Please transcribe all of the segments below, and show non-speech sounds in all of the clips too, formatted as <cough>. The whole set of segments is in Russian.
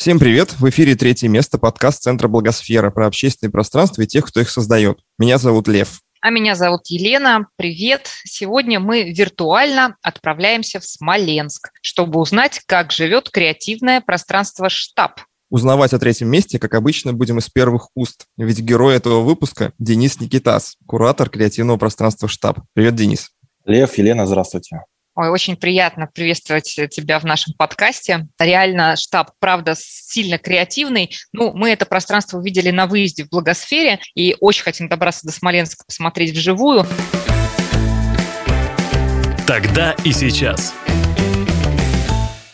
Всем привет! В эфире «Третье место» подкаст Центра Благосфера про общественное пространство и тех, кто их создает. Меня зовут Лев. А меня зовут Елена. Привет! Сегодня мы виртуально отправляемся в Смоленск, чтобы узнать, как живет креативное пространство «Штаб». Узнавать о третьем месте, как обычно, будем из первых уст. Ведь герой этого выпуска – Денис Никитас, куратор креативного пространства «Штаб». Привет, Денис. Лев, Елена, здравствуйте. Ой, очень приятно приветствовать тебя в нашем подкасте. Реально штаб, правда, сильно креативный. Ну, мы это пространство увидели на выезде в Благосфере и очень хотим добраться до Смоленска, посмотреть вживую. Тогда и сейчас.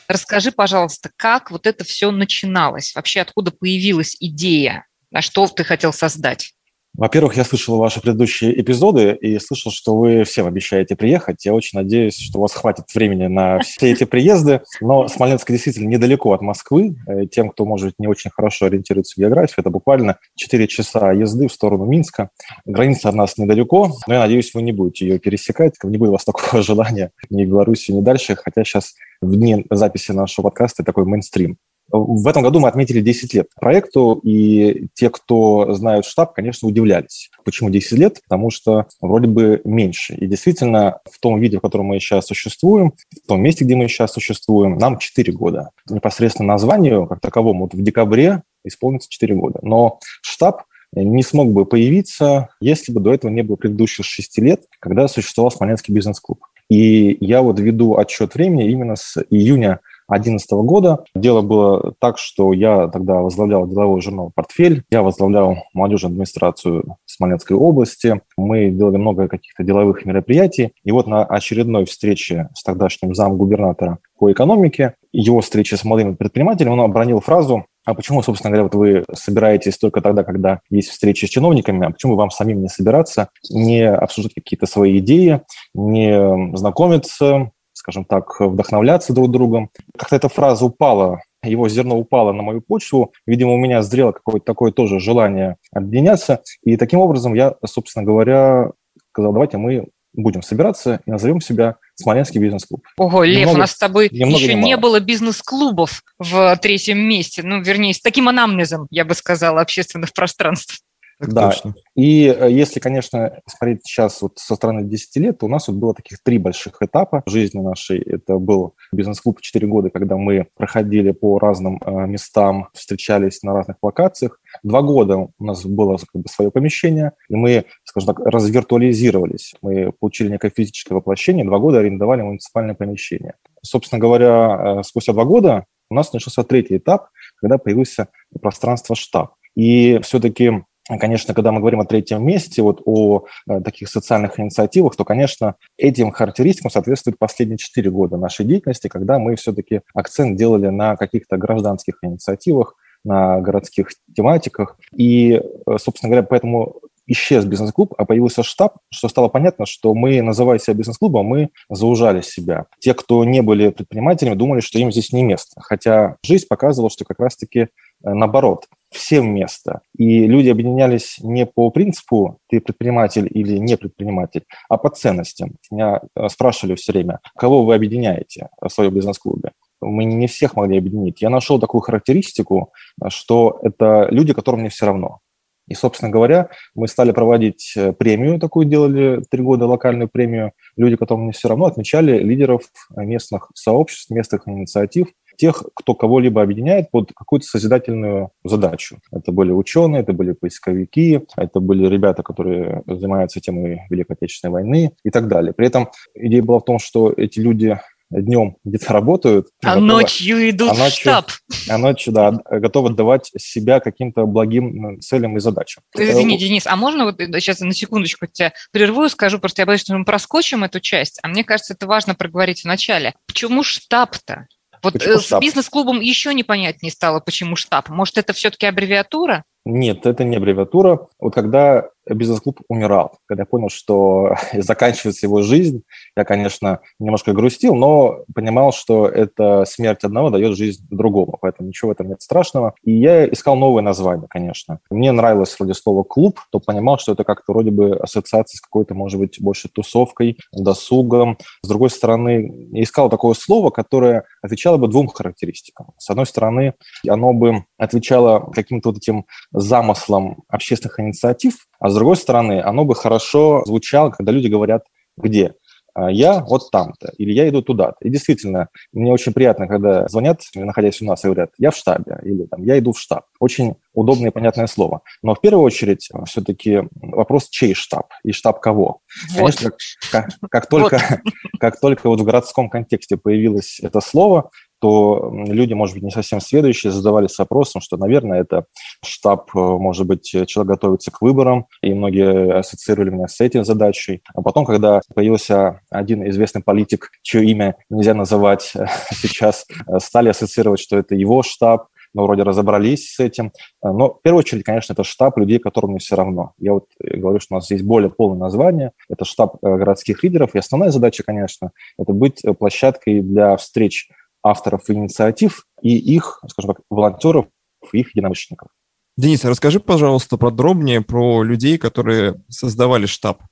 Расскажи, пожалуйста, как вот это все начиналось? Вообще, откуда появилась идея? А что ты хотел создать? Во-первых, я слышал ваши предыдущие эпизоды и слышал, что вы всем обещаете приехать. Я очень надеюсь, что у вас хватит времени на все эти приезды. Но Смоленск действительно недалеко от Москвы. Э, тем, кто, может, не очень хорошо ориентируется в географии, это буквально 4 часа езды в сторону Минска. Граница от нас недалеко, но я надеюсь, вы не будете ее пересекать. Не будет у вас такого <laughs> желания ни в Беларуси, ни дальше. Хотя сейчас в дни записи нашего подкаста такой мейнстрим. В этом году мы отметили 10 лет проекту, и те, кто знают штаб, конечно, удивлялись. Почему 10 лет? Потому что вроде бы меньше. И действительно, в том виде, в котором мы сейчас существуем, в том месте, где мы сейчас существуем, нам 4 года. Непосредственно названию, как таковому, вот в декабре исполнится 4 года. Но штаб не смог бы появиться, если бы до этого не было предыдущих 6 лет, когда существовал Смоленский бизнес-клуб. И я вот веду отчет времени именно с июня 2011 года. Дело было так, что я тогда возглавлял деловой журнал «Портфель», я возглавлял молодежную администрацию Смоленской области, мы делали много каких-то деловых мероприятий, и вот на очередной встрече с тогдашним замгубернатора по экономике, его встрече с молодыми предпринимателями, он обронил фразу а почему, собственно говоря, вот вы собираетесь только тогда, когда есть встречи с чиновниками, а почему вам самим не собираться, не обсуждать какие-то свои идеи, не знакомиться, скажем так, вдохновляться друг другом. Как-то эта фраза упала его зерно упало на мою почву. Видимо, у меня зрело какое-то такое тоже желание объединяться. И таким образом я, собственно говоря, сказал, давайте мы будем собираться и назовем себя Смоленский бизнес-клуб. Ого, Лев, немного, у нас с тобой еще не, не было бизнес-клубов в третьем месте. Ну, вернее, с таким анамнезом, я бы сказала, общественных пространств. Так да. Точно. И э, если, конечно, смотреть сейчас вот со стороны 10 лет, то у нас вот было таких три больших этапа жизни нашей. Это был бизнес-клуб 4 года, когда мы проходили по разным э, местам, встречались на разных локациях. Два года у нас было как бы, свое помещение, и мы, скажем так, развиртуализировались. Мы получили некое физическое воплощение, два года арендовали муниципальное помещение. Собственно говоря, э, спустя два года у нас начался третий этап, когда появился пространство штаб. И все-таки Конечно, когда мы говорим о третьем месте, вот о э, таких социальных инициативах, то, конечно, этим характеристикам соответствуют последние четыре года нашей деятельности, когда мы все-таки акцент делали на каких-то гражданских инициативах, на городских тематиках. И, э, собственно говоря, поэтому исчез бизнес-клуб, а появился штаб, что стало понятно, что мы, называя себя бизнес-клубом, мы заужали себя. Те, кто не были предпринимателями, думали, что им здесь не место. Хотя жизнь показывала, что как раз-таки э, наоборот всем место. И люди объединялись не по принципу «ты предприниматель или не предприниматель», а по ценностям. Меня э, спрашивали все время, кого вы объединяете в своем бизнес-клубе. Мы не всех могли объединить. Я нашел такую характеристику, что это люди, которым не все равно. И, собственно говоря, мы стали проводить э, премию, такую делали три года, локальную премию. Люди, которым не все равно, отмечали лидеров местных сообществ, местных инициатив, тех, кто кого-либо объединяет под какую-то созидательную задачу. Это были ученые, это были поисковики, это были ребята, которые занимаются темой Великой Отечественной войны и так далее. При этом идея была в том, что эти люди днем где-то работают. А готовы, ночью идут а ночью, в штаб. <laughs> А ночью, да, готовы отдавать себя каким-то благим целям и задачам. Извини, Денис, а можно вот сейчас на секундочку тебя прерву и скажу, просто я боюсь, что мы проскочим эту часть, а мне кажется, это важно проговорить вначале. Почему штаб-то? Вот почему э, с бизнес-клубом еще непонятнее стало, почему штаб. Может, это все-таки аббревиатура? Нет, это не аббревиатура. Вот когда бизнес-клуб умирал. Когда я понял, что <laughs> заканчивается его жизнь, я, конечно, немножко грустил, но понимал, что это смерть одного дает жизнь другому, поэтому ничего в этом нет страшного. И я искал новое название, конечно. Мне нравилось вроде слово «клуб», то понимал, что это как-то вроде бы ассоциация с какой-то, может быть, больше тусовкой, досугом. С другой стороны, я искал такое слово, которое отвечало бы двум характеристикам. С одной стороны, оно бы отвечало каким-то вот этим замыслам общественных инициатив, а с другой стороны, оно бы хорошо звучало, когда люди говорят «где?». А я вот там-то, или я иду туда-то. И действительно, мне очень приятно, когда звонят, находясь у нас, и говорят, я в штабе, или там, я иду в штаб. Очень удобное и понятное слово. Но в первую очередь все-таки вопрос, чей штаб и штаб кого. Вот. Конечно, как, как, как только, вот. как только вот в городском контексте появилось это слово, то люди, может быть, не совсем следующие задавались вопросом, что, наверное, это штаб, э, может быть, человек готовится к выборам, и многие ассоциировали меня с этой задачей. А потом, когда появился один известный политик, чье имя нельзя называть э, <laughs> сейчас, э, стали ассоциировать, что это его штаб, мы вроде разобрались с этим. Но в первую очередь, конечно, это штаб людей, которым не все равно. Я вот говорю, что у нас есть более полное название. Это штаб городских лидеров. И основная задача, конечно, это быть площадкой для встреч авторов инициатив и их, скажем так, волонтеров, их единомышленников. Денис, а расскажи, пожалуйста, подробнее про людей, которые создавали штаб.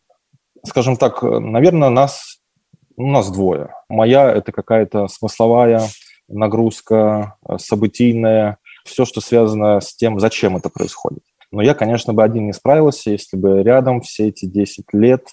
Скажем так, наверное, нас, у нас двое. Моя – это какая-то смысловая нагрузка, событийная, все, что связано с тем, зачем это происходит. Но я, конечно, бы один не справился, если бы рядом все эти 10 лет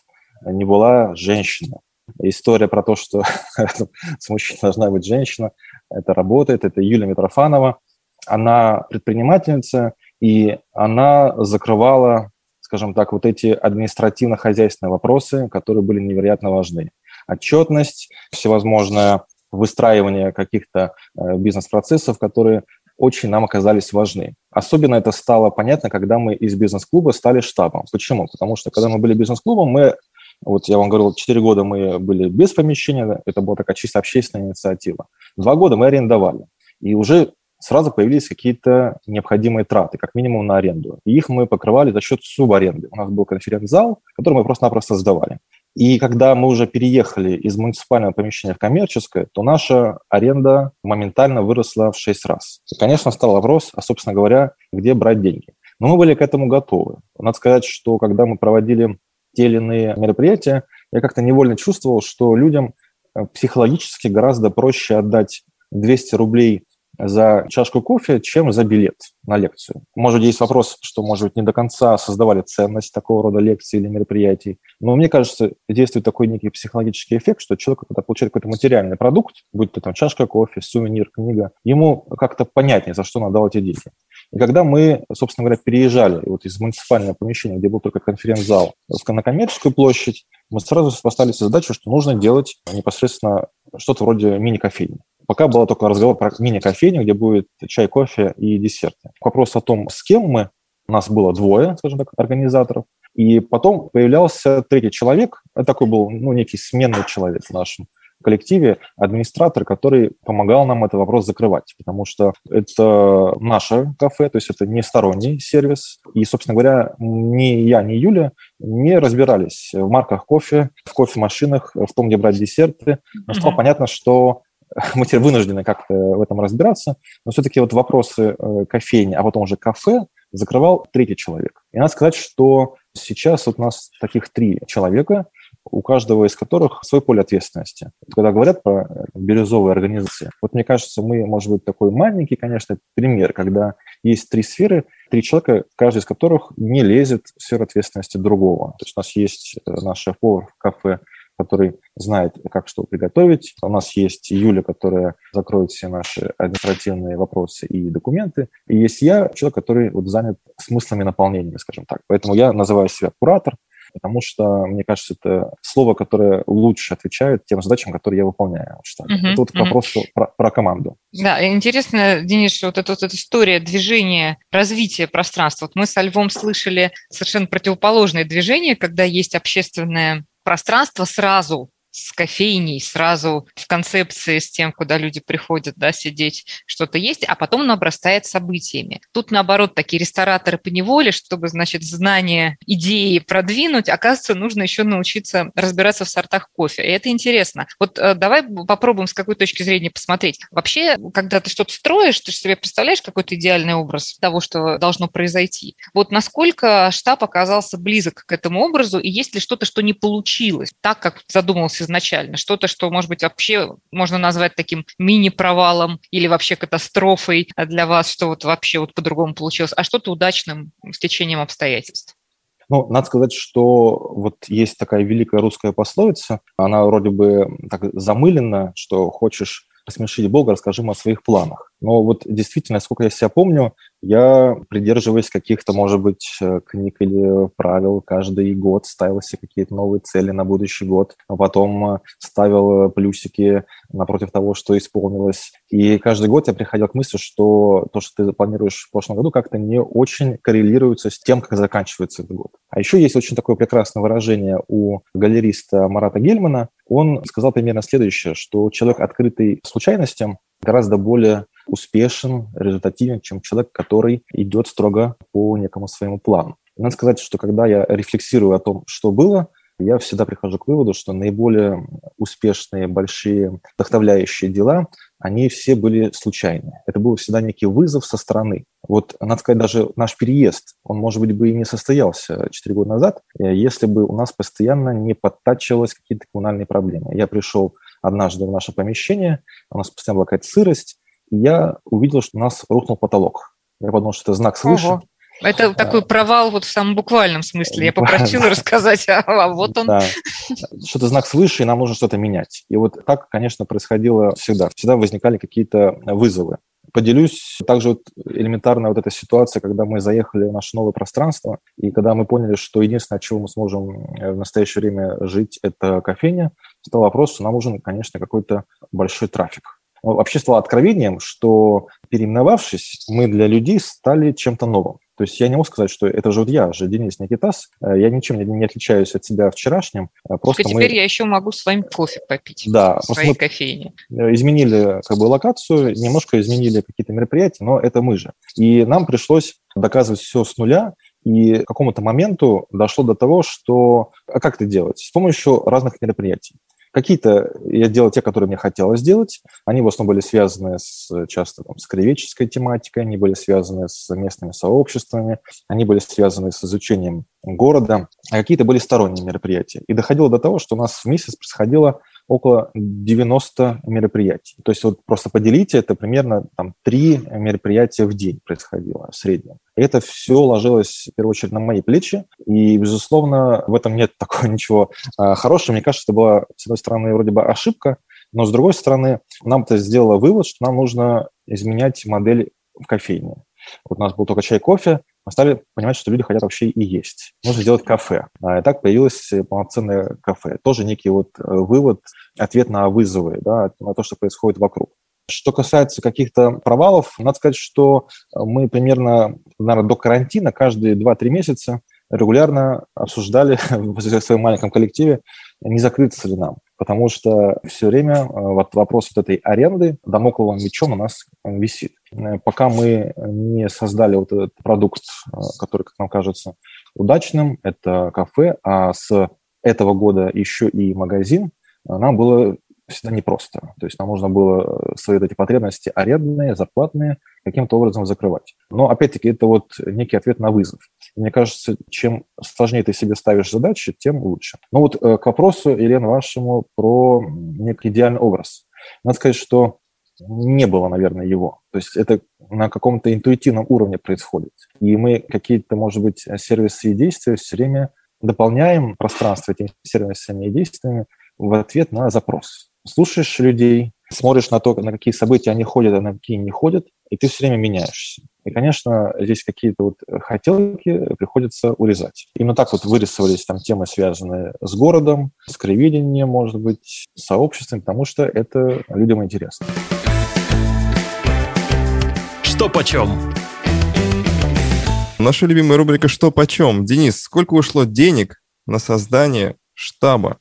не была женщина история про то, что <laughs> с мужчиной должна быть женщина, это работает, это Юлия Митрофанова. Она предпринимательница, и она закрывала, скажем так, вот эти административно-хозяйственные вопросы, которые были невероятно важны. Отчетность, всевозможное выстраивание каких-то э, бизнес-процессов, которые очень нам оказались важны. Особенно это стало понятно, когда мы из бизнес-клуба стали штабом. Почему? Потому что когда мы были бизнес-клубом, мы вот я вам говорил, 4 года мы были без помещения, это была такая чисто общественная инициатива. Два года мы арендовали. И уже сразу появились какие-то необходимые траты, как минимум на аренду. И их мы покрывали за счет субаренды. У нас был конференц-зал, который мы просто-напросто сдавали. И когда мы уже переехали из муниципального помещения в коммерческое, то наша аренда моментально выросла в 6 раз. И, конечно, стал вопрос, а, собственно говоря, где брать деньги. Но мы были к этому готовы. Надо сказать, что когда мы проводили те или иные мероприятия, я как-то невольно чувствовал, что людям э, психологически гораздо проще отдать 200 рублей за чашку кофе, чем за билет на лекцию. Может, есть вопрос, что, может быть, не до конца создавали ценность такого рода лекций или мероприятий. Но мне кажется, действует такой некий психологический эффект, что человек, когда получает какой-то материальный продукт, будь то там чашка кофе, сувенир, книга, ему как-то понятнее, за что отдал эти деньги. И когда мы, собственно говоря, переезжали вот из муниципального помещения, где был только конференц-зал, на коммерческую площадь, мы сразу поставили задачу, что нужно делать непосредственно что-то вроде мини-кофейни. Пока был только разговор про мини-кофейню, где будет чай, кофе и десерты. Вопрос о том, с кем мы, у нас было двое, скажем так, организаторов, и потом появлялся третий человек, такой был ну, некий сменный человек в нашем коллективе администратор, который помогал нам этот вопрос закрывать, потому что это наше кафе, то есть это не сторонний сервис. И, собственно говоря, ни я, ни Юля не разбирались в марках кофе, в кофемашинах, в том, где брать десерты. Но стало mm-hmm. понятно, что <laughs> мы теперь вынуждены как-то в этом разбираться, но все-таки вот вопросы э, кофейни, а потом уже кафе закрывал третий человек. И надо сказать, что сейчас вот у нас таких три человека, у каждого из которых свой поле ответственности. Когда говорят про бирюзовые организации, вот мне кажется, мы, может быть, такой маленький, конечно, пример, когда есть три сферы, три человека, каждый из которых не лезет в сферу ответственности другого. То есть у нас есть э, наш шеф-повар в кафе, который знает, как что приготовить. У нас есть Юля, которая закроет все наши административные вопросы и документы. И есть я, человек, который вот занят смыслами наполнения, скажем так. Поэтому я называю себя куратор, потому что, мне кажется, это слово, которое лучше отвечает тем задачам, которые я выполняю в штабе. Uh-huh, это вот uh-huh. к вопросу про, про команду. Да, интересно, Денис, вот эта вот эта история движения, развития пространства. Вот мы со Львом слышали совершенно противоположное движение, когда есть общественное пространство сразу с кофейней, сразу в концепции с тем, куда люди приходят, да, сидеть, что-то есть, а потом он обрастает событиями. Тут, наоборот, такие рестораторы по неволе, чтобы, значит, знание идеи продвинуть, оказывается, нужно еще научиться разбираться в сортах кофе. И это интересно. Вот э, давай попробуем с какой точки зрения посмотреть. Вообще, когда ты что-то строишь, ты же себе представляешь какой-то идеальный образ того, что должно произойти. Вот насколько штаб оказался близок к этому образу, и есть ли что-то, что не получилось так, как изначально? Что-то, что, может быть, вообще можно назвать таким мини-провалом или вообще катастрофой для вас, что вот вообще вот по-другому получилось, а что-то удачным стечением обстоятельств? Ну, надо сказать, что вот есть такая великая русская пословица, она вроде бы так замылена, что хочешь посмешить Бога, расскажи ему о своих планах. Но вот действительно, сколько я себя помню, я придерживаюсь каких-то, может быть, э, книг или правил. Каждый год ставил себе какие-то новые цели на будущий год, а потом э, ставил плюсики напротив того, что исполнилось. И каждый год я приходил к мысли, что то, что ты планируешь в прошлом году, как-то не очень коррелируется с тем, как заканчивается этот год. А еще есть очень такое прекрасное выражение у галериста Марата Гельмана. Он сказал примерно следующее, что человек, открытый случайностям, гораздо более успешен, результативен, чем человек, который идет строго по некому своему плану. Надо сказать, что когда я рефлексирую о том, что было, я всегда прихожу к выводу, что наиболее успешные, большие, вдохновляющие дела, они все были случайные. Это был всегда некий вызов со стороны. Вот, надо сказать, даже наш переезд, он, может быть, бы и не состоялся 4 года назад, э, если бы у нас постоянно не подтачивалось какие-то коммунальные проблемы. Я пришел однажды в наше помещение, у нас постоянно была какая-то сырость, и я увидел, что у нас рухнул потолок. Я подумал, что это знак свыше. Ого. Это а, такой провал вот в самом буквальном смысле. Я <laughs> попросила рассказать, а, а вот он. Да. Что-то знак свыше, и нам нужно что-то менять. И вот так, конечно, происходило всегда. Всегда возникали какие-то вызовы. Поделюсь также вот элементарно вот эта ситуация, когда мы заехали в наше новое пространство, и когда мы поняли, что единственное, от чего мы сможем в настоящее время жить, это кофейня, стал вопрос, что нам нужен, конечно, какой-то большой трафик вообще стало откровением, что переименовавшись, мы для людей стали чем-то новым. То есть я не могу сказать, что это же вот я же, Денис Никитас, э, я ничем не, не отличаюсь от себя вчерашним. Э, просто теперь мы... я еще могу с вами кофе попить да, в своей мы кофейне. Изменили как бы локацию, немножко изменили какие-то мероприятия, но это мы же. И нам пришлось доказывать все с нуля, и к какому-то моменту дошло до того, что а как это делать? С помощью разных мероприятий. Какие-то я делал те, которые мне хотелось сделать. Они в основном были связаны с, часто там, с краеведческой тематикой, они были связаны с местными сообществами, они были связаны с изучением города, а какие-то были сторонние мероприятия. И доходило до того, что у нас в месяц происходило около 90 мероприятий. То есть вот просто поделите, это примерно там 3 мероприятия в день происходило в среднем. И это все ложилось, в первую очередь, на мои плечи. И, безусловно, в этом нет <laughs> такого ничего а, хорошего. Мне кажется, это была, с одной стороны, вроде бы ошибка, но, с другой стороны, нам это сделало вывод, что нам нужно изменять модель в кофейне. Вот у нас был только чай, кофе, мы стали понимать, что люди хотят вообще и есть. Нужно сделать кафе. А, и так появилось полноценное кафе. Тоже некий вот э, вывод, ответ на вызовы, да, на то, что происходит вокруг. Что касается каких-то провалов, надо сказать, что мы примерно, наверное, до карантина каждые 2-3 месяца регулярно обсуждали <laughs> в своем маленьком коллективе, не закрыться ли нам. Потому что все время э, вот вопрос вот этой аренды домокловым мечом у нас висит. Э, пока мы не создали вот этот продукт, э, который, как нам кажется, удачным, это кафе, а с этого года еще и магазин, нам было всегда непросто. То есть нам нужно было свои эти потребности арендные, зарплатные каким-то образом закрывать. Но, опять-таки, это вот некий ответ на вызов. Мне кажется, чем сложнее ты себе ставишь задачи, тем лучше. Но вот к вопросу, Елена, вашему про некий идеальный образ. Надо сказать, что не было, наверное, его. То есть это на каком-то интуитивном уровне происходит. И мы какие-то, может быть, сервисы и действия все время дополняем пространство этими сервисами и действиями в ответ на запрос. Слушаешь людей, смотришь на то, на какие события они ходят, а на какие не ходят, и ты все время меняешься. И, конечно, здесь какие-то вот хотелки приходится урезать. Именно так вот вырисовались там темы, связанные с городом, с краеведением, может быть, с сообществом, потому что это людям интересно. Что почем? Наша любимая рубрика «Что почем?». Денис, сколько ушло денег на создание штаба?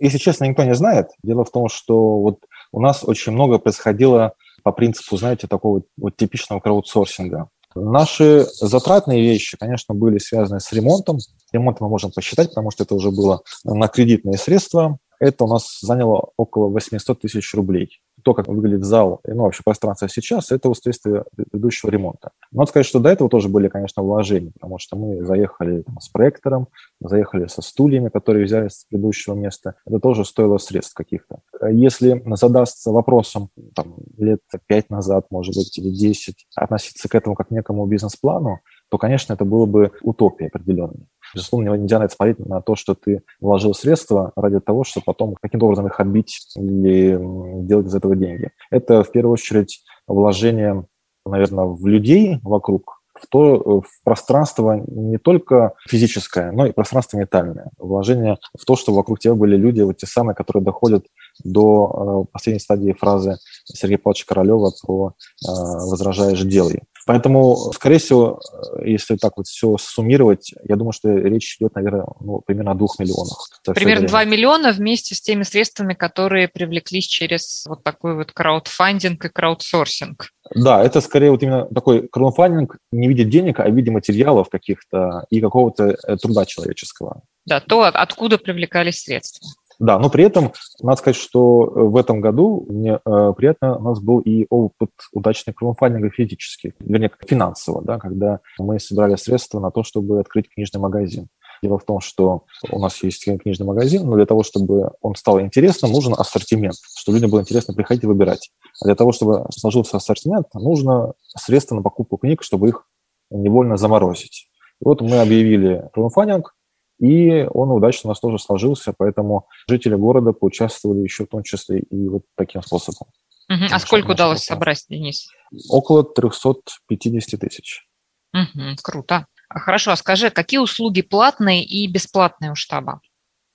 Если честно, никто не знает. Дело в том, что вот у нас очень много происходило по принципу, знаете, такого вот типичного краудсорсинга. Наши затратные вещи, конечно, были связаны с ремонтом. Ремонт мы можем посчитать, потому что это уже было на кредитные средства. Это у нас заняло около 800 тысяч рублей то, как выглядит зал, ну, вообще пространство сейчас, это следствие предыдущего ремонта. Надо сказать, что до этого тоже были, конечно, вложения, потому что мы заехали там, с проектором, заехали со стульями, которые взяли с предыдущего места. Это тоже стоило средств каких-то. Если задастся вопросом там, лет пять назад, может быть, или десять, относиться к этому как к некому бизнес-плану, то, конечно, это было бы утопия определенная. Безусловно, нельзя на это смотреть на то, что ты вложил средства ради того, чтобы потом каким-то образом их отбить или делать из этого деньги. Это, в первую очередь, вложение, наверное, в людей вокруг, в то в пространство не только физическое, но и пространство ментальное. Вложение в то, что вокруг тебя были люди, вот те самые, которые доходят до э, последней стадии фразы Сергея Павловича Королева про э, «возражаешь, делай». Поэтому, скорее всего, э, если так вот все суммировать, я думаю, что речь идет, наверное, ну, примерно о двух миллионах. Примерно 2 миллиона вместе с теми средствами, которые привлеклись через вот такой вот краудфандинг и краудсорсинг. Да, это скорее вот именно такой краудфандинг не в виде денег, а в виде материалов каких-то и какого-то труда человеческого. Да, то, откуда привлекались средства. Да, но при этом надо сказать, что э, в этом году мне э, приятно, у нас был и опыт удачный краудфандинга физически, вернее, финансово, да, когда мы собирали средства на то, чтобы открыть книжный магазин. Дело в том, что у нас есть книжный магазин, но для того, чтобы он стал интересным, нужен ассортимент, чтобы людям было интересно приходить и выбирать. А для того, чтобы сложился ассортимент, нужно средства на покупку книг, чтобы их невольно заморозить. И вот мы объявили краудфандинг, и он удачно у нас тоже сложился, поэтому жители города поучаствовали еще в том числе и вот таким способом. Угу. А сколько удалось собрать, Денис? Около 350 тысяч. Угу, круто. Хорошо, а скажи, какие услуги платные и бесплатные у штаба?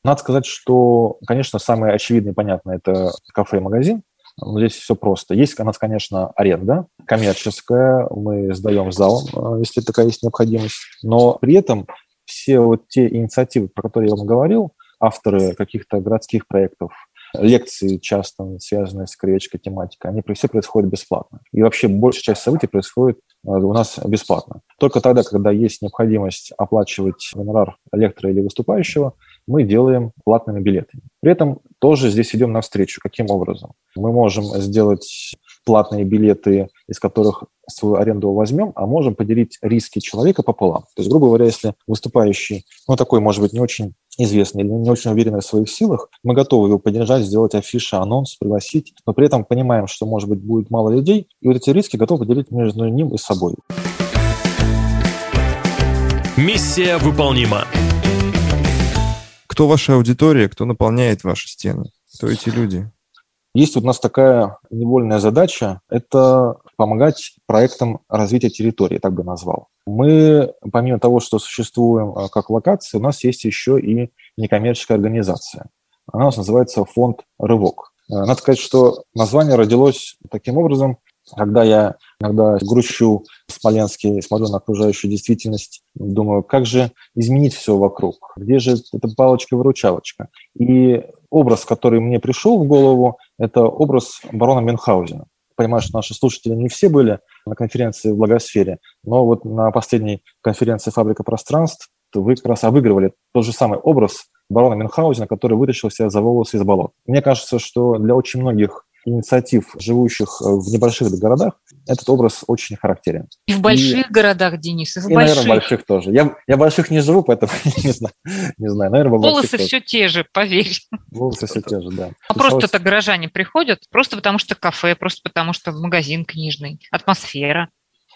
Надо сказать, что, конечно, самое очевидное и понятное – это кафе и магазин. Но здесь все просто. Есть у нас, конечно, аренда коммерческая, мы сдаем зал, э, если такая есть необходимость. Но при этом все вот те инициативы, про которые я вам говорил, авторы каких-то городских проектов, лекции часто связанные с краеведческой тематикой, они все происходят бесплатно. И вообще большая часть событий происходит э, у нас бесплатно. Только тогда, когда есть необходимость оплачивать гонорар лектора или выступающего, мы делаем платными билетами. При этом тоже здесь идем навстречу. Каким образом? Мы можем сделать платные билеты, из которых свою аренду возьмем, а можем поделить риски человека пополам. То есть, грубо говоря, если выступающий, ну, такой, может быть, не очень известный или не очень уверенный в своих силах, мы готовы его поддержать, сделать афишу, анонс, пригласить, но при этом понимаем, что, может быть, будет мало людей, и вот эти риски готовы поделить между ним и собой. Миссия выполнима. Кто ваша аудитория, кто наполняет ваши стены? Кто эти люди? Есть у нас такая невольная задача – это помогать проектам развития территории, так бы назвал. Мы, помимо того, что существуем а, как локация, у нас есть еще и некоммерческая организация. Она у нас называется фонд «Рывок». Э, надо сказать, что название родилось таким образом, когда я иногда грущу в Смоленске, смотрю на окружающую действительность, думаю, как же изменить все вокруг? Где же эта палочка-выручалочка? И образ, который мне пришел в голову, это образ барона Мюнхгаузена. Понимаю, что наши слушатели не все были на конференции в Благосфере, но вот на последней конференции «Фабрика пространств» вы как раз обыгрывали тот же самый образ барона Мюнхгаузена, который вытащил себя за волосы из болот. Мне кажется, что для очень многих инициатив, живущих э, в небольших городах, этот образ очень характерен. И в больших и, городах, Денис, и в и, больших. наверное, больших тоже. Я, я в больших не живу, поэтому <laughs> не знаю. Не знаю. Наверное, Волосы все тоже. те же, поверь. Волосы все те же, да. А просто-то горожане приходят, просто потому что кафе, просто потому что магазин книжный, атмосфера.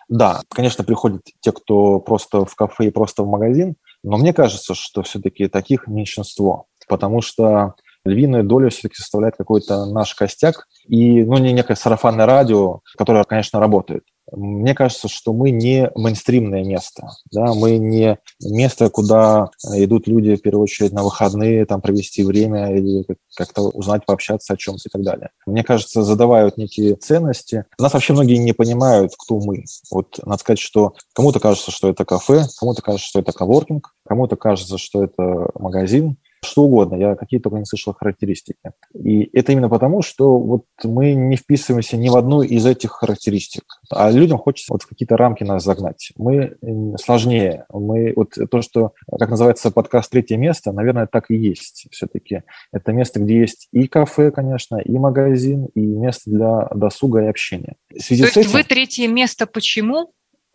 Да, конечно, приходят те, кто просто в кафе и просто в магазин, но мне кажется, что все-таки таких меньшинство, потому что львиную долю все-таки составляет какой-то наш костяк и, ну, не некое сарафанное радио, которое, конечно, работает. Мне кажется, что мы не мейнстримное место, да, мы не место, куда идут люди, в первую очередь, на выходные, там, провести время или как-то узнать, пообщаться о чем-то и так далее. Мне кажется, задавают некие ценности. Нас вообще многие не понимают, кто мы. Вот надо сказать, что кому-то кажется, что это кафе, кому-то кажется, что это коворкинг, кому-то кажется, что это магазин, что угодно. Я какие только не слышал характеристики. И это именно потому, что вот мы не вписываемся ни в одну из этих характеристик. А людям хочется вот в какие-то рамки нас загнать. Мы сложнее. Мы вот то, что, как называется подкаст «Третье место», наверное, так и есть все-таки. Это место, где есть и кафе, конечно, и магазин, и место для досуга и общения. В связи то есть этим... вы третье место почему?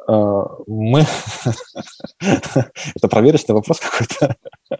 А, мы... <laughs> Это проверочный вопрос какой-то.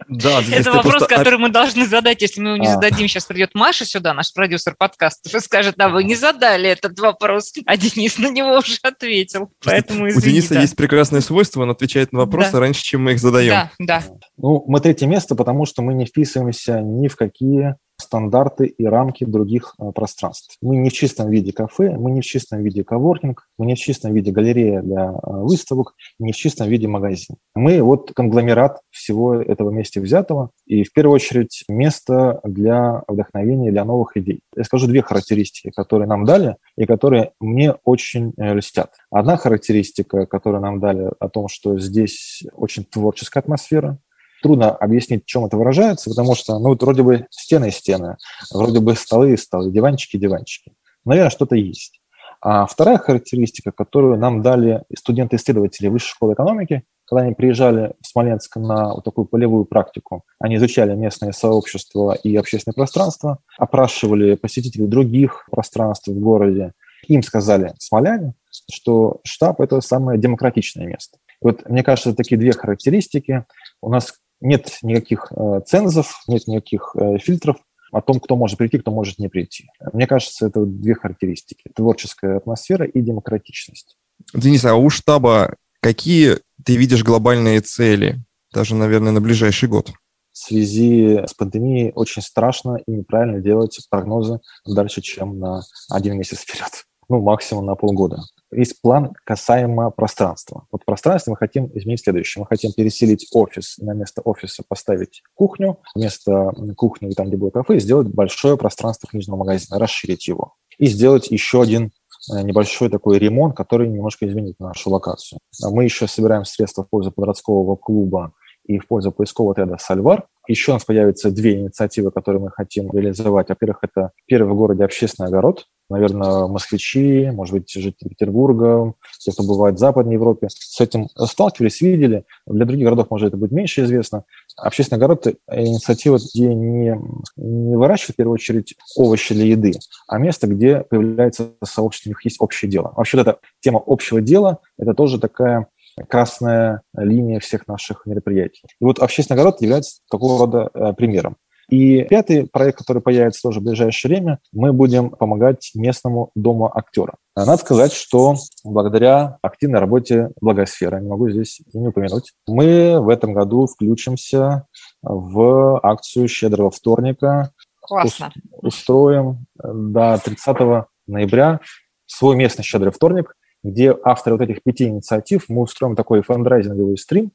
Да, это вопрос, просто... который мы должны задать. Если мы его не а. зададим, сейчас придет Маша сюда, наш продюсер подкаста, и скажет, а вы не задали этот вопрос, а Денис на него уже ответил. Поэтому извини, У Дениса да. есть прекрасное свойство, он отвечает на вопросы да. раньше, чем мы их задаем. Да, да. Ну, мы третье место, потому что мы не вписываемся ни в какие стандарты и рамки других э, пространств. Мы не в чистом виде кафе, мы не в чистом виде коворкинг, мы не в чистом виде галерея для э, выставок, не в чистом виде магазин. Мы вот конгломерат всего этого вместе взятого и в первую очередь место для вдохновения, для новых идей. Я скажу две характеристики, которые нам дали и которые мне очень э, льстят. Одна характеристика, которую нам дали о том, что здесь очень творческая атмосфера, трудно объяснить, в чем это выражается, потому что, ну, вот вроде бы стены и стены, вроде бы столы и столы, диванчики и диванчики. Наверное, что-то есть. А вторая характеристика, которую нам дали студенты-исследователи Высшей школы экономики, когда они приезжали в Смоленск на вот такую полевую практику, они изучали местное сообщество и общественное пространство, опрашивали посетителей других пространств в городе. Им сказали смоляне, что штаб – это самое демократичное место. Вот мне кажется, такие две характеристики. У нас нет никаких э, цензов, нет никаких э, фильтров о том, кто может прийти, кто может не прийти. Мне кажется, это две характеристики. Творческая атмосфера и демократичность. Денис, а у штаба какие ты видишь глобальные цели, даже, наверное, на ближайший год? В связи с пандемией очень страшно и неправильно делать прогнозы дальше, чем на один месяц вперед ну, максимум на полгода. Есть план касаемо пространства. Вот пространство мы хотим изменить следующее. Мы хотим переселить офис, на место офиса поставить кухню, вместо кухни, там, где было кафе, сделать большое пространство книжного магазина, расширить его. И сделать еще один э, небольшой такой ремонт, который немножко изменит нашу локацию. А мы еще собираем средства в пользу подросткового клуба и в пользу поискового отряда «Сальвар». Еще у нас появятся две инициативы, которые мы хотим реализовать. Во-первых, это первый в городе общественный огород наверное, москвичи, может быть, жители Петербурга, те, кто бывает в Западной Европе, с этим сталкивались, видели. Для других городов, может, это будет меньше известно. Общественный огород – инициатива, где не, не выращивают, в первую очередь, овощи для еды, а место, где появляется сообщество, у них есть общее дело. Вообще, эта тема общего дела – это тоже такая красная линия всех наших мероприятий. И вот общественный огород является такого рода э, примером. И пятый проект, который появится тоже в ближайшее время, мы будем помогать местному дому актера. Надо сказать, что благодаря активной работе Благосферы, не могу здесь не упомянуть, мы в этом году включимся в акцию «Щедрого вторника». Классно. Устроим до 30 ноября свой местный «Щедрый вторник», где авторы вот этих пяти инициатив мы устроим такой фандрайзинговый стрим,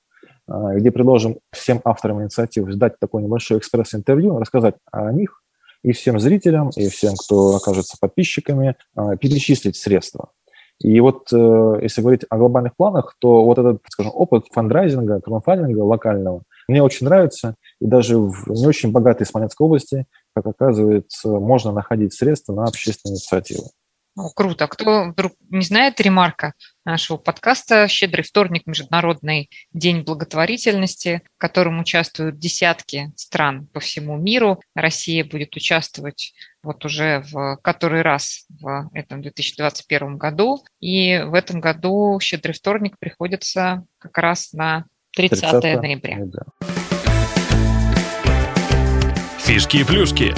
где предложим всем авторам инициатив сдать такое небольшое экспресс-интервью, рассказать о них и всем зрителям, и всем, кто окажется подписчиками, а, перечислить средства. И вот э, если говорить о глобальных планах, то вот этот, скажем, опыт фандрайзинга, краудфандинга локального мне очень нравится. И даже в не очень богатой Смоленской области, как оказывается, можно находить средства на общественные инициативы. О, круто. Кто вдруг не знает ремарка нашего подкаста «Щедрый вторник. Международный день благотворительности», в котором участвуют десятки стран по всему миру. Россия будет участвовать вот уже в который раз в этом 2021 году. И в этом году «Щедрый вторник» приходится как раз на 30, 30 ноября. ноября. Фишки и плюшки.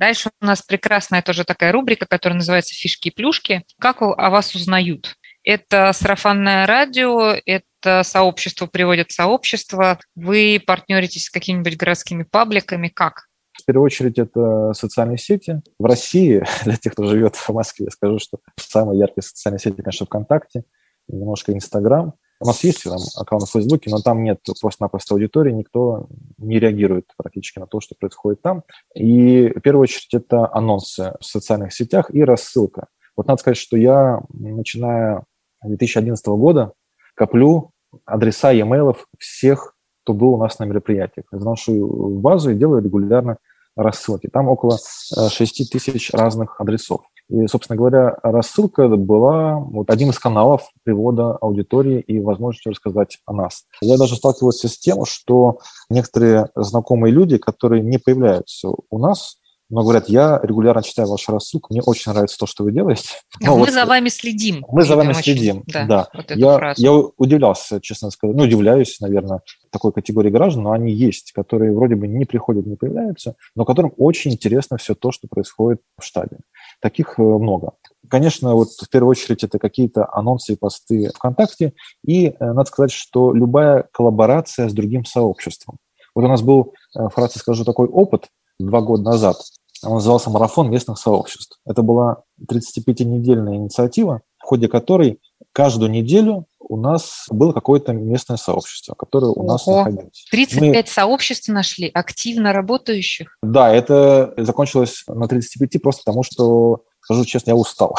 Дальше у нас прекрасная тоже такая рубрика, которая называется «Фишки и плюшки». Как о вас узнают? Это сарафанное радио, это сообщество приводит сообщество. Вы партнеритесь с какими-нибудь городскими пабликами? Как? В первую очередь это социальные сети. В России, <laughs> для тех, кто живет в Москве, скажу, что самые яркие социальные сети, конечно, ВКонтакте, немножко Инстаграм. У нас есть там аккаунт в Фейсбуке, но там нет просто-напросто аудитории, никто не реагирует практически на то, что происходит там. И в первую очередь это анонсы в социальных сетях и рассылка. Вот надо сказать, что я, начиная с 2011 года, коплю адреса e-mail всех кто был у нас на мероприятиях. Заношу в базу и делаю регулярно рассылки. Там около 6 э, тысяч разных адресов. И, собственно говоря, рассылка была вот одним из каналов привода аудитории и возможностью рассказать о нас. Я даже сталкивался с тем, что некоторые знакомые люди, которые не появляются у нас, но говорят, я регулярно читаю вашу рассылку, мне очень нравится то, что вы делаете. А мы вот, за вами следим. Мы за вами следим, да. да. Вот я, я удивлялся, честно сказать, ну, удивляюсь, наверное, такой категории граждан, но они есть, которые вроде бы не приходят, не появляются, но которым очень интересно все то, что происходит в штабе. Таких э, много. Конечно, вот в первую очередь это какие-то анонсы и посты ВКонтакте, и э, надо сказать, что любая коллаборация с другим сообществом. Вот у нас был, э, вкратце скажу, такой опыт два года назад. Он назывался «Марафон местных сообществ». Это была 35-недельная инициатива, в ходе которой каждую неделю у нас было какое-то местное сообщество, которое у Ого. нас находилось. 35 Мы... сообществ нашли, активно работающих? Да, это закончилось на 35 просто потому, что, скажу честно, я устал.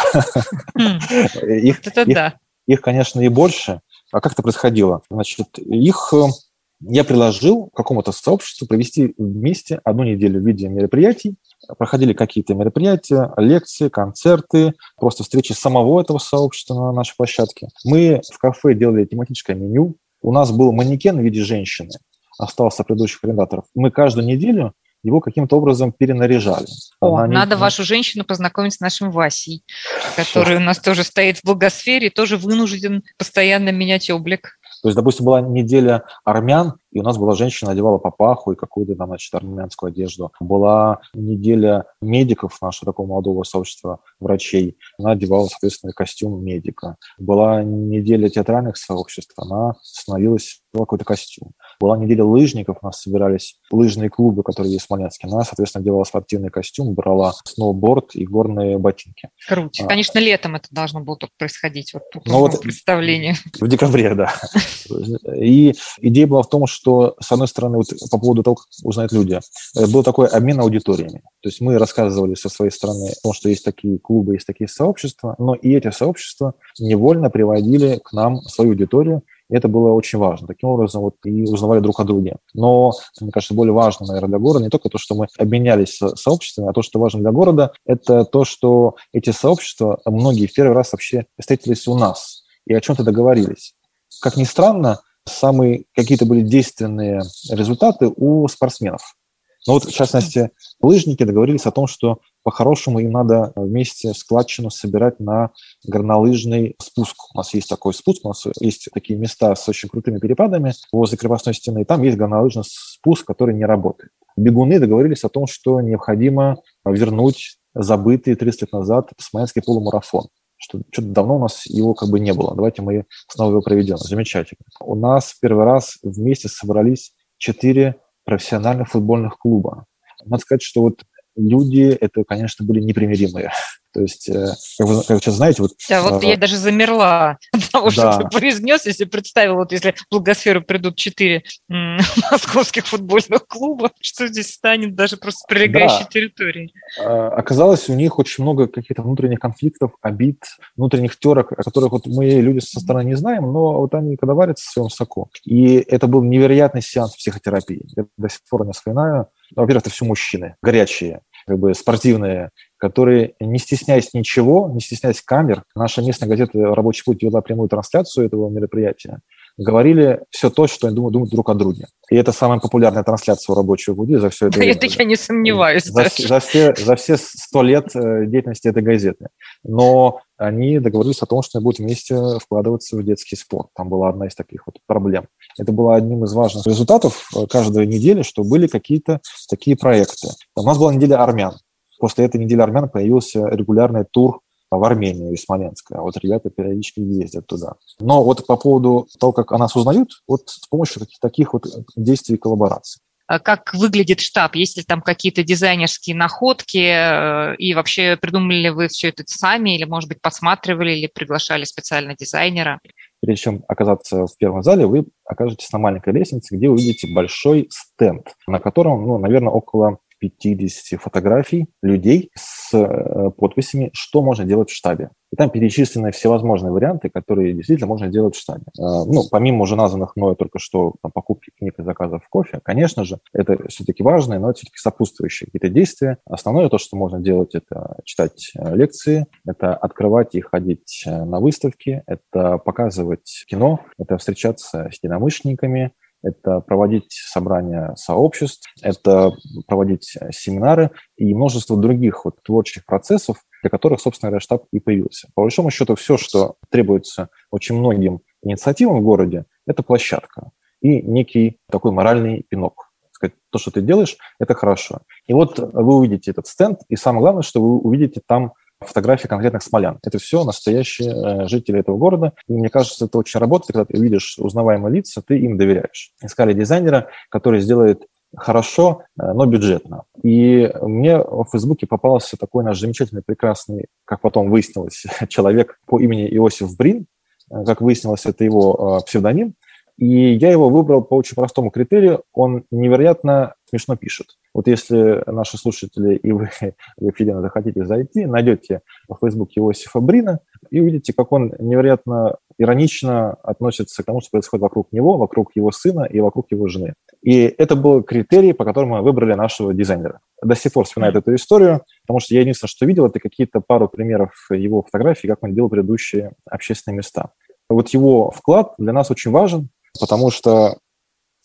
Хм. <laughs> Их, конечно, и больше. А как это происходило? Значит, их э, я предложил какому-то сообществу провести вместе одну неделю в виде мероприятий. Проходили какие-то мероприятия, лекции, концерты, просто встречи самого этого сообщества на нашей площадке. Мы в кафе делали тематическое меню. У нас был манекен в виде женщины, остался предыдущих арендаторов. Мы каждую неделю его каким-то образом перенаряжали. О, Она надо не... вашу женщину познакомить с нашим Васей, который у нас тоже стоит в благосфере, тоже вынужден постоянно менять облик. То есть, допустим, была неделя армян, и у нас была женщина, одевала папаху и какую-то там, значит, армянскую одежду. Была неделя медиков нашего такого молодого сообщества врачей. Она одевала, соответственно, костюм медика. Была неделя театральных сообществ, она становилась какой-то костюм. Была неделя лыжников, у нас собирались лыжные клубы, которые есть в Смоленске. Она, соответственно, делала спортивный костюм, брала сноуборд и горные ботинки. Круто. А. Конечно, летом это должно было только происходить, вот ну, вот представлению. В декабре, да. <laughs> И идея была в том, что, с одной стороны, вот по поводу того, как узнают люди, э, был такой обмен аудиториями. То есть мы рассказывали со своей стороны о том, что есть такие клубы, есть такие сообщества, но и эти сообщества невольно приводили к нам свою аудиторию, и это было очень важно. Таким образом, вот и узнавали друг о друге. Но, мне кажется, более важно, наверное, для города не только то, что мы обменялись сообществами, а то, что важно для города, это то, что эти сообщества, многие в первый раз вообще встретились у нас и о чем-то договорились. Как ни странно, самые какие-то были действенные результаты у спортсменов. Но вот, в частности, лыжники договорились о том, что по-хорошему им надо вместе складчину собирать на горнолыжный спуск. У нас есть такой спуск, у нас есть такие места с очень крутыми перепадами возле крепостной стены, и там есть горнолыжный спуск, который не работает. Бегуны договорились о том, что необходимо вернуть забытый 30 лет назад смоленский полумарафон что что-то давно у нас его как бы не было. Давайте мы снова его проведем. Замечательно. У нас первый раз вместе собрались четыре профессиональных футбольных клуба. Надо сказать, что вот люди, это, конечно, были непримиримые. То есть, э, как вы, как вы сейчас знаете, вот... Да, вот а, я даже замерла <laughs> от того, да. что ты произнес, если представил, вот если в Благосферу придут четыре <laughs> московских футбольных клуба, <laughs> что здесь станет даже просто прилегающей да. территорией. А, оказалось, у них очень много каких-то внутренних конфликтов, обид, внутренних терок, о которых вот мы, люди со стороны, не знаем, но вот они когда варятся в своем соку. И это был невероятный сеанс психотерапии. Я до сих пор не вспоминаю. Во-первых, это все мужчины, горячие, как бы спортивные, которые, не стесняясь ничего, не стесняясь камер, наша местная газета «Рабочий путь» вела прямую трансляцию этого мероприятия, говорили все то, что они думают, думают друг о друге. И это самая популярная трансляция у рабочего пути за все это время. Это я не сомневаюсь. За, за, все, за все сто лет э, деятельности этой газеты. Но они договорились о том, что они будут вместе вкладываться в детский спорт. Там была одна из таких вот проблем. Это было одним из важных результатов э, каждой недели, что были какие-то такие проекты. У нас была неделя армян. После этой недели армян появился регулярный тур в Армению из Смоленска. Вот ребята периодически ездят туда. Но вот по поводу того, как о нас узнают, вот с помощью таких, таких вот действий и коллабораций а как выглядит штаб, есть ли там какие-то дизайнерские находки, э, и вообще придумали ли вы все это сами, или, может быть, подсматривали, или приглашали специально дизайнера? Прежде чем оказаться в первом зале, вы окажетесь на маленькой лестнице, где увидите большой стенд, на котором, ну, наверное, около 50 фотографий людей с э, подписями, что можно делать в штабе. И там перечислены всевозможные варианты, которые действительно можно делать в штабе. Э, ну, помимо уже названных мною только что там, покупки книг и заказов кофе, конечно же, это все-таки важные, но все-таки сопутствующие какие-то действия. Основное то, что можно делать, это читать э, лекции, это открывать и ходить на выставки, это показывать кино, это встречаться с единомышленниками, это проводить собрания сообществ, это проводить семинары и множество других вот творческих процессов, для которых, собственно говоря, штаб и появился. По большому счету, все, что требуется очень многим инициативам в городе, это площадка и некий такой моральный пинок. Сказать, то, что ты делаешь, это хорошо. И вот вы увидите этот стенд, и самое главное, что вы увидите там фотографии конкретных смолян. Это все настоящие э, жители этого города. И мне кажется, это очень работает, когда ты видишь узнаваемые лица, ты им доверяешь. Искали дизайнера, который сделает хорошо, э, но бюджетно. И мне в Фейсбуке попался такой наш замечательный, прекрасный, как потом выяснилось, <laughs> человек по имени Иосиф Брин. Э, как выяснилось, это его псевдоним. И я его выбрал по очень простому критерию. Он невероятно смешно пишет. Вот если наши слушатели и вы, <laughs> Екатерина, захотите зайти, найдете в Facebook Иосифа Брина и увидите, как он невероятно иронично относится к тому, что происходит вокруг него, вокруг его сына и вокруг его жены. И это был критерий, по которому мы выбрали нашего дизайнера. До сих пор вспоминаю эту историю, потому что я единственное, что видел, это какие-то пару примеров его фотографий, как он делал предыдущие общественные места. Вот его вклад для нас очень важен, потому что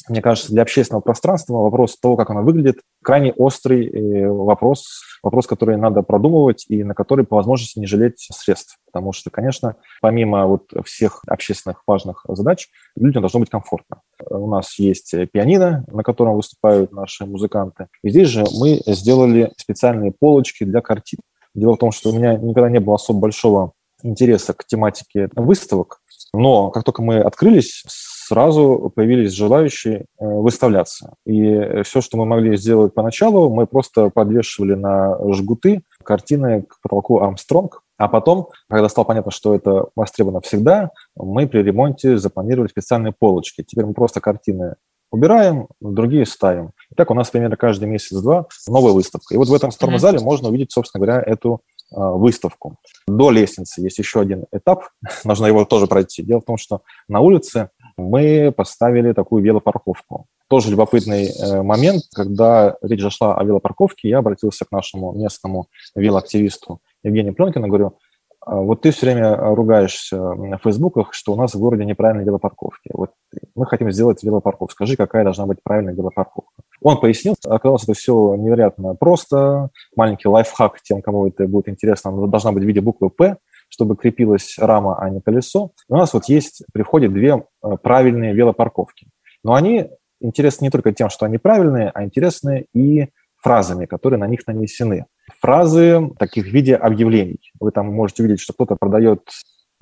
мне кажется, для общественного пространства вопрос того, как оно выглядит, крайне острый вопрос, вопрос, который надо продумывать и на который по возможности не жалеть средств. Потому что, конечно, помимо вот всех общественных важных задач, людям должно быть комфортно. У нас есть пианино, на котором выступают наши музыканты. И здесь же мы сделали специальные полочки для картин. Дело в том, что у меня никогда не было особо большого интереса к тематике выставок, но как только мы открылись, сразу появились желающие э, выставляться. И все, что мы могли сделать поначалу, мы просто подвешивали на жгуты картины к потолку Армстронг, а потом, когда стало понятно, что это востребовано всегда, мы при ремонте запланировали специальные полочки. Теперь мы просто картины убираем, другие ставим. И так у нас примерно каждый месяц-два новая выставка. И вот в этом втором зале можно увидеть, собственно говоря, эту выставку. До лестницы есть еще один этап, <laughs> нужно его тоже пройти. Дело в том, что на улице мы поставили такую велопарковку. Тоже любопытный э, момент, когда речь зашла о велопарковке, я обратился к нашему местному велоактивисту Евгению Пленкину, говорю, «А вот ты все время ругаешься на фейсбуках, что у нас в городе неправильные велопарковки. Вот мы хотим сделать велопарковку. Скажи, какая должна быть правильная велопарковка. Он пояснил, оказалось это все невероятно просто. Маленький лайфхак тем, кому это будет интересно, должна быть в виде буквы «П», чтобы крепилась рама, а не колесо. У нас вот есть при входе две э, правильные велопарковки. Но они интересны не только тем, что они правильные, а интересны и фразами, которые на них нанесены. Фразы таких в виде объявлений. Вы там можете видеть, что кто-то продает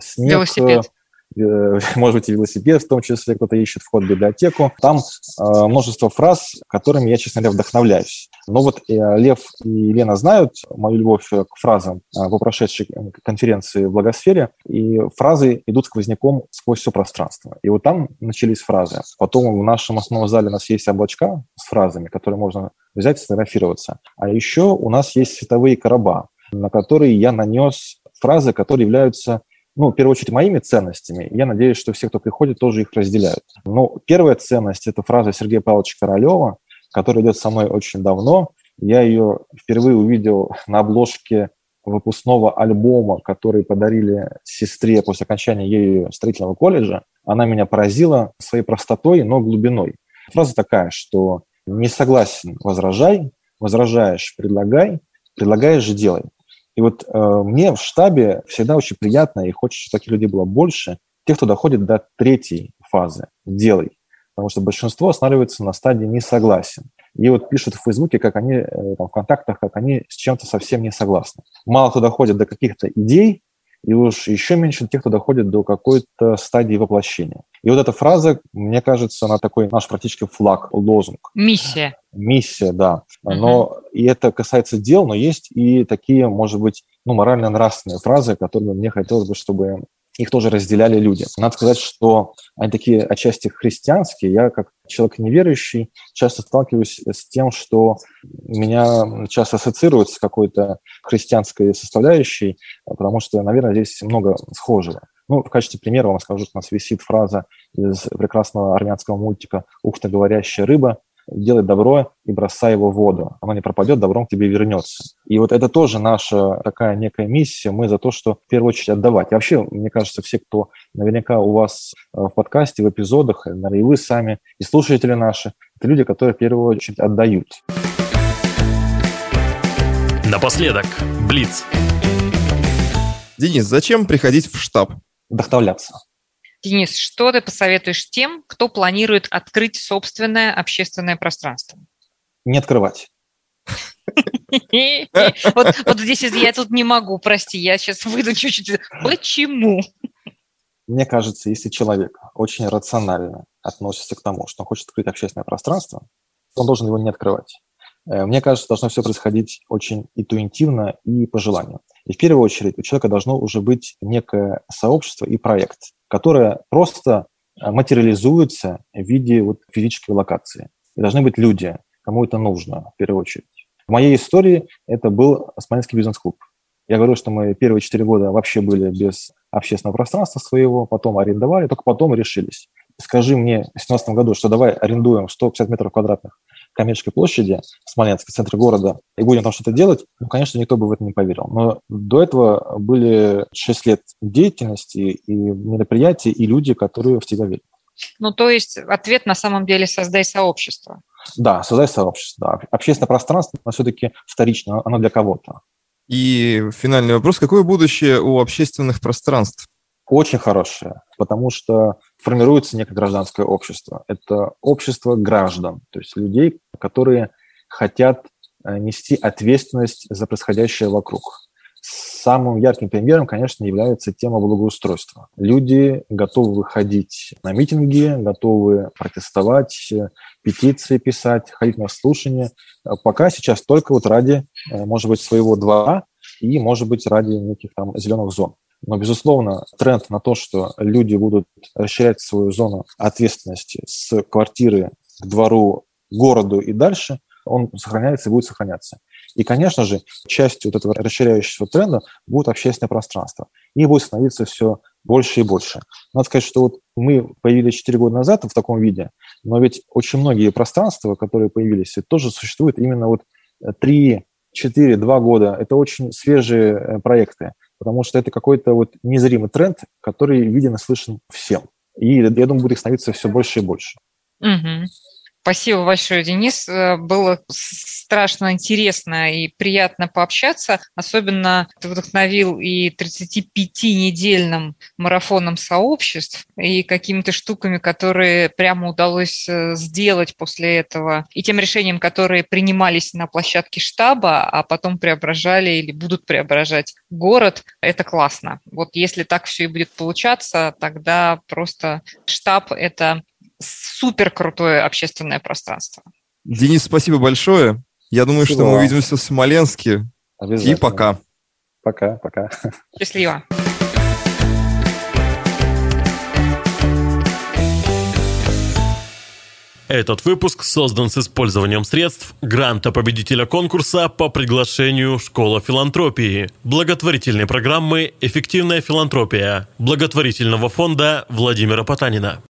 снег, Велосипед. Э, <laughs> может быть, и велосипед, в том числе кто-то ищет вход в библиотеку. Там э, множество фраз, которыми я, честно говоря, вдохновляюсь. Но вот э, Лев и Лена знают мою любовь к фразам по прошедшей конференции в Благосфере, и фразы идут сквозняком сквозь все пространство. И вот там начались фразы. Потом в нашем основном зале у нас есть облачка с фразами, которые можно взять и сфотографироваться. А еще у нас есть световые короба, на которые я нанес фразы, которые являются ну, в первую очередь, моими ценностями. Я надеюсь, что все, кто приходит, тоже их разделяют. Но первая ценность – это фраза Сергея Павловича Королева, которая идет со мной очень давно. Я ее впервые увидел на обложке выпускного альбома, который подарили сестре после окончания ею строительного колледжа. Она меня поразила своей простотой, но глубиной. Фраза такая, что «не согласен – возражай, возражаешь – предлагай, предлагаешь – делай». И вот э, мне в штабе всегда очень приятно, и хочется, чтобы таких людей было больше, тех, кто доходит до третьей фазы «делай». Потому что большинство останавливается на стадии «не согласен». И вот пишут в Фейсбуке, как они, э, там, в контактах, как они с чем-то совсем не согласны. Мало кто доходит до каких-то идей, и уж еще меньше тех, кто доходит до какой-то стадии воплощения. И вот эта фраза, мне кажется, она такой наш практически флаг, лозунг. Миссия. Миссия, да. Но uh-huh. и это касается дел, но есть и такие, может быть, ну, морально-нравственные фразы, которые мне хотелось бы, чтобы их тоже разделяли люди. Надо сказать, что они такие отчасти христианские. Я, как человек неверующий, часто сталкиваюсь с тем, что меня часто ассоциируют с какой-то христианской составляющей, потому что, наверное, здесь много схожего. Ну, в качестве примера вам скажу, что у нас висит фраза из прекрасного армянского мультика «Ух ты, говорящая рыба», делай добро и бросай его в воду. Оно не пропадет, добром к тебе вернется. И вот это тоже наша такая некая миссия. Мы за то, что в первую очередь отдавать. И вообще, мне кажется, все, кто наверняка у вас э, в подкасте, в эпизодах, наверное, и вы сами, и слушатели наши, это люди, которые в первую очередь отдают. Напоследок, Блиц. Денис, зачем приходить в штаб? Вдохновляться. Денис, что ты посоветуешь тем, кто планирует открыть собственное общественное пространство? Не открывать. <laughs> Вот, здесь я тут не могу, прости, я сейчас выйду чуть-чуть. Почему? Мне кажется, если человек очень рационально относится к тому, что он хочет открыть общественное пространство, он должен его не открывать. Э, мне кажется, должно все происходить очень интуитивно и по желанию. И в первую очередь у человека должно уже быть некое сообщество и проект, которое просто э, материализуется в виде вот физической локации. И должны быть люди, кому это нужно в первую очередь. В моей истории это был Смоленский бизнес-клуб. Я говорю, что мы первые четыре года вообще были без общественного пространства своего, потом арендовали, только потом решились. Скажи мне в 2017 году, что давай арендуем 150 метров квадратных коммерческой площади в Смоленске, в центре города, и будем там что-то делать, ну, конечно, никто бы в это не поверил. Но до этого были 6 лет деятельности и мероприятий, и люди, которые в тебя верят. Ну, то есть ответ на самом деле «создай сообщество». Да, создай сообщество. Да. Общественное пространство, но все-таки вторично, оно для кого-то. И финальный вопрос. Какое будущее у общественных пространств? Очень хорошее, потому что формируется некое гражданское общество. Это общество граждан, то есть людей, которые хотят э, нести ответственность за происходящее вокруг. Самым ярким примером, конечно, является тема благоустройства. Люди готовы выходить на митинги, готовы протестовать, петиции писать, ходить на слушания. Пока сейчас только вот ради, э, может быть, своего двора и, может быть, ради неких там зеленых зон. Но, безусловно, тренд на то, что люди будут расширять свою зону ответственности с квартиры к двору, городу и дальше, он сохраняется и будет сохраняться. И, конечно же, частью вот этого расширяющегося тренда будет общественное пространство. И будет становиться все больше и больше. Надо сказать, что вот мы появились 4 года назад в таком виде, но ведь очень многие пространства, которые появились, тоже существуют именно вот 3, 4, 2 года. Это очень свежие э, проекты, потому что это какой-то вот незримый тренд, который виден и слышен всем. И я думаю, будет их становиться все больше и больше. Угу. Спасибо большое, Денис. Э, было страшно интересно и приятно пообщаться. Особенно ты вдохновил и 35-недельным марафоном сообществ, и какими-то штуками, которые прямо удалось э, сделать после этого, и тем решениям, которые принимались на площадке штаба, а потом преображали или будут преображать город. Это классно. Вот если так все и будет получаться, тогда просто штаб – это супер крутое общественное пространство. Денис, спасибо большое. Я думаю, спасибо. что мы увидимся в Смоленске. И пока. Пока, пока. Счастливо. Этот выпуск создан с использованием средств гранта победителя конкурса по приглашению «Школа филантропии», благотворительной программы «Эффективная филантропия», благотворительного фонда Владимира Потанина.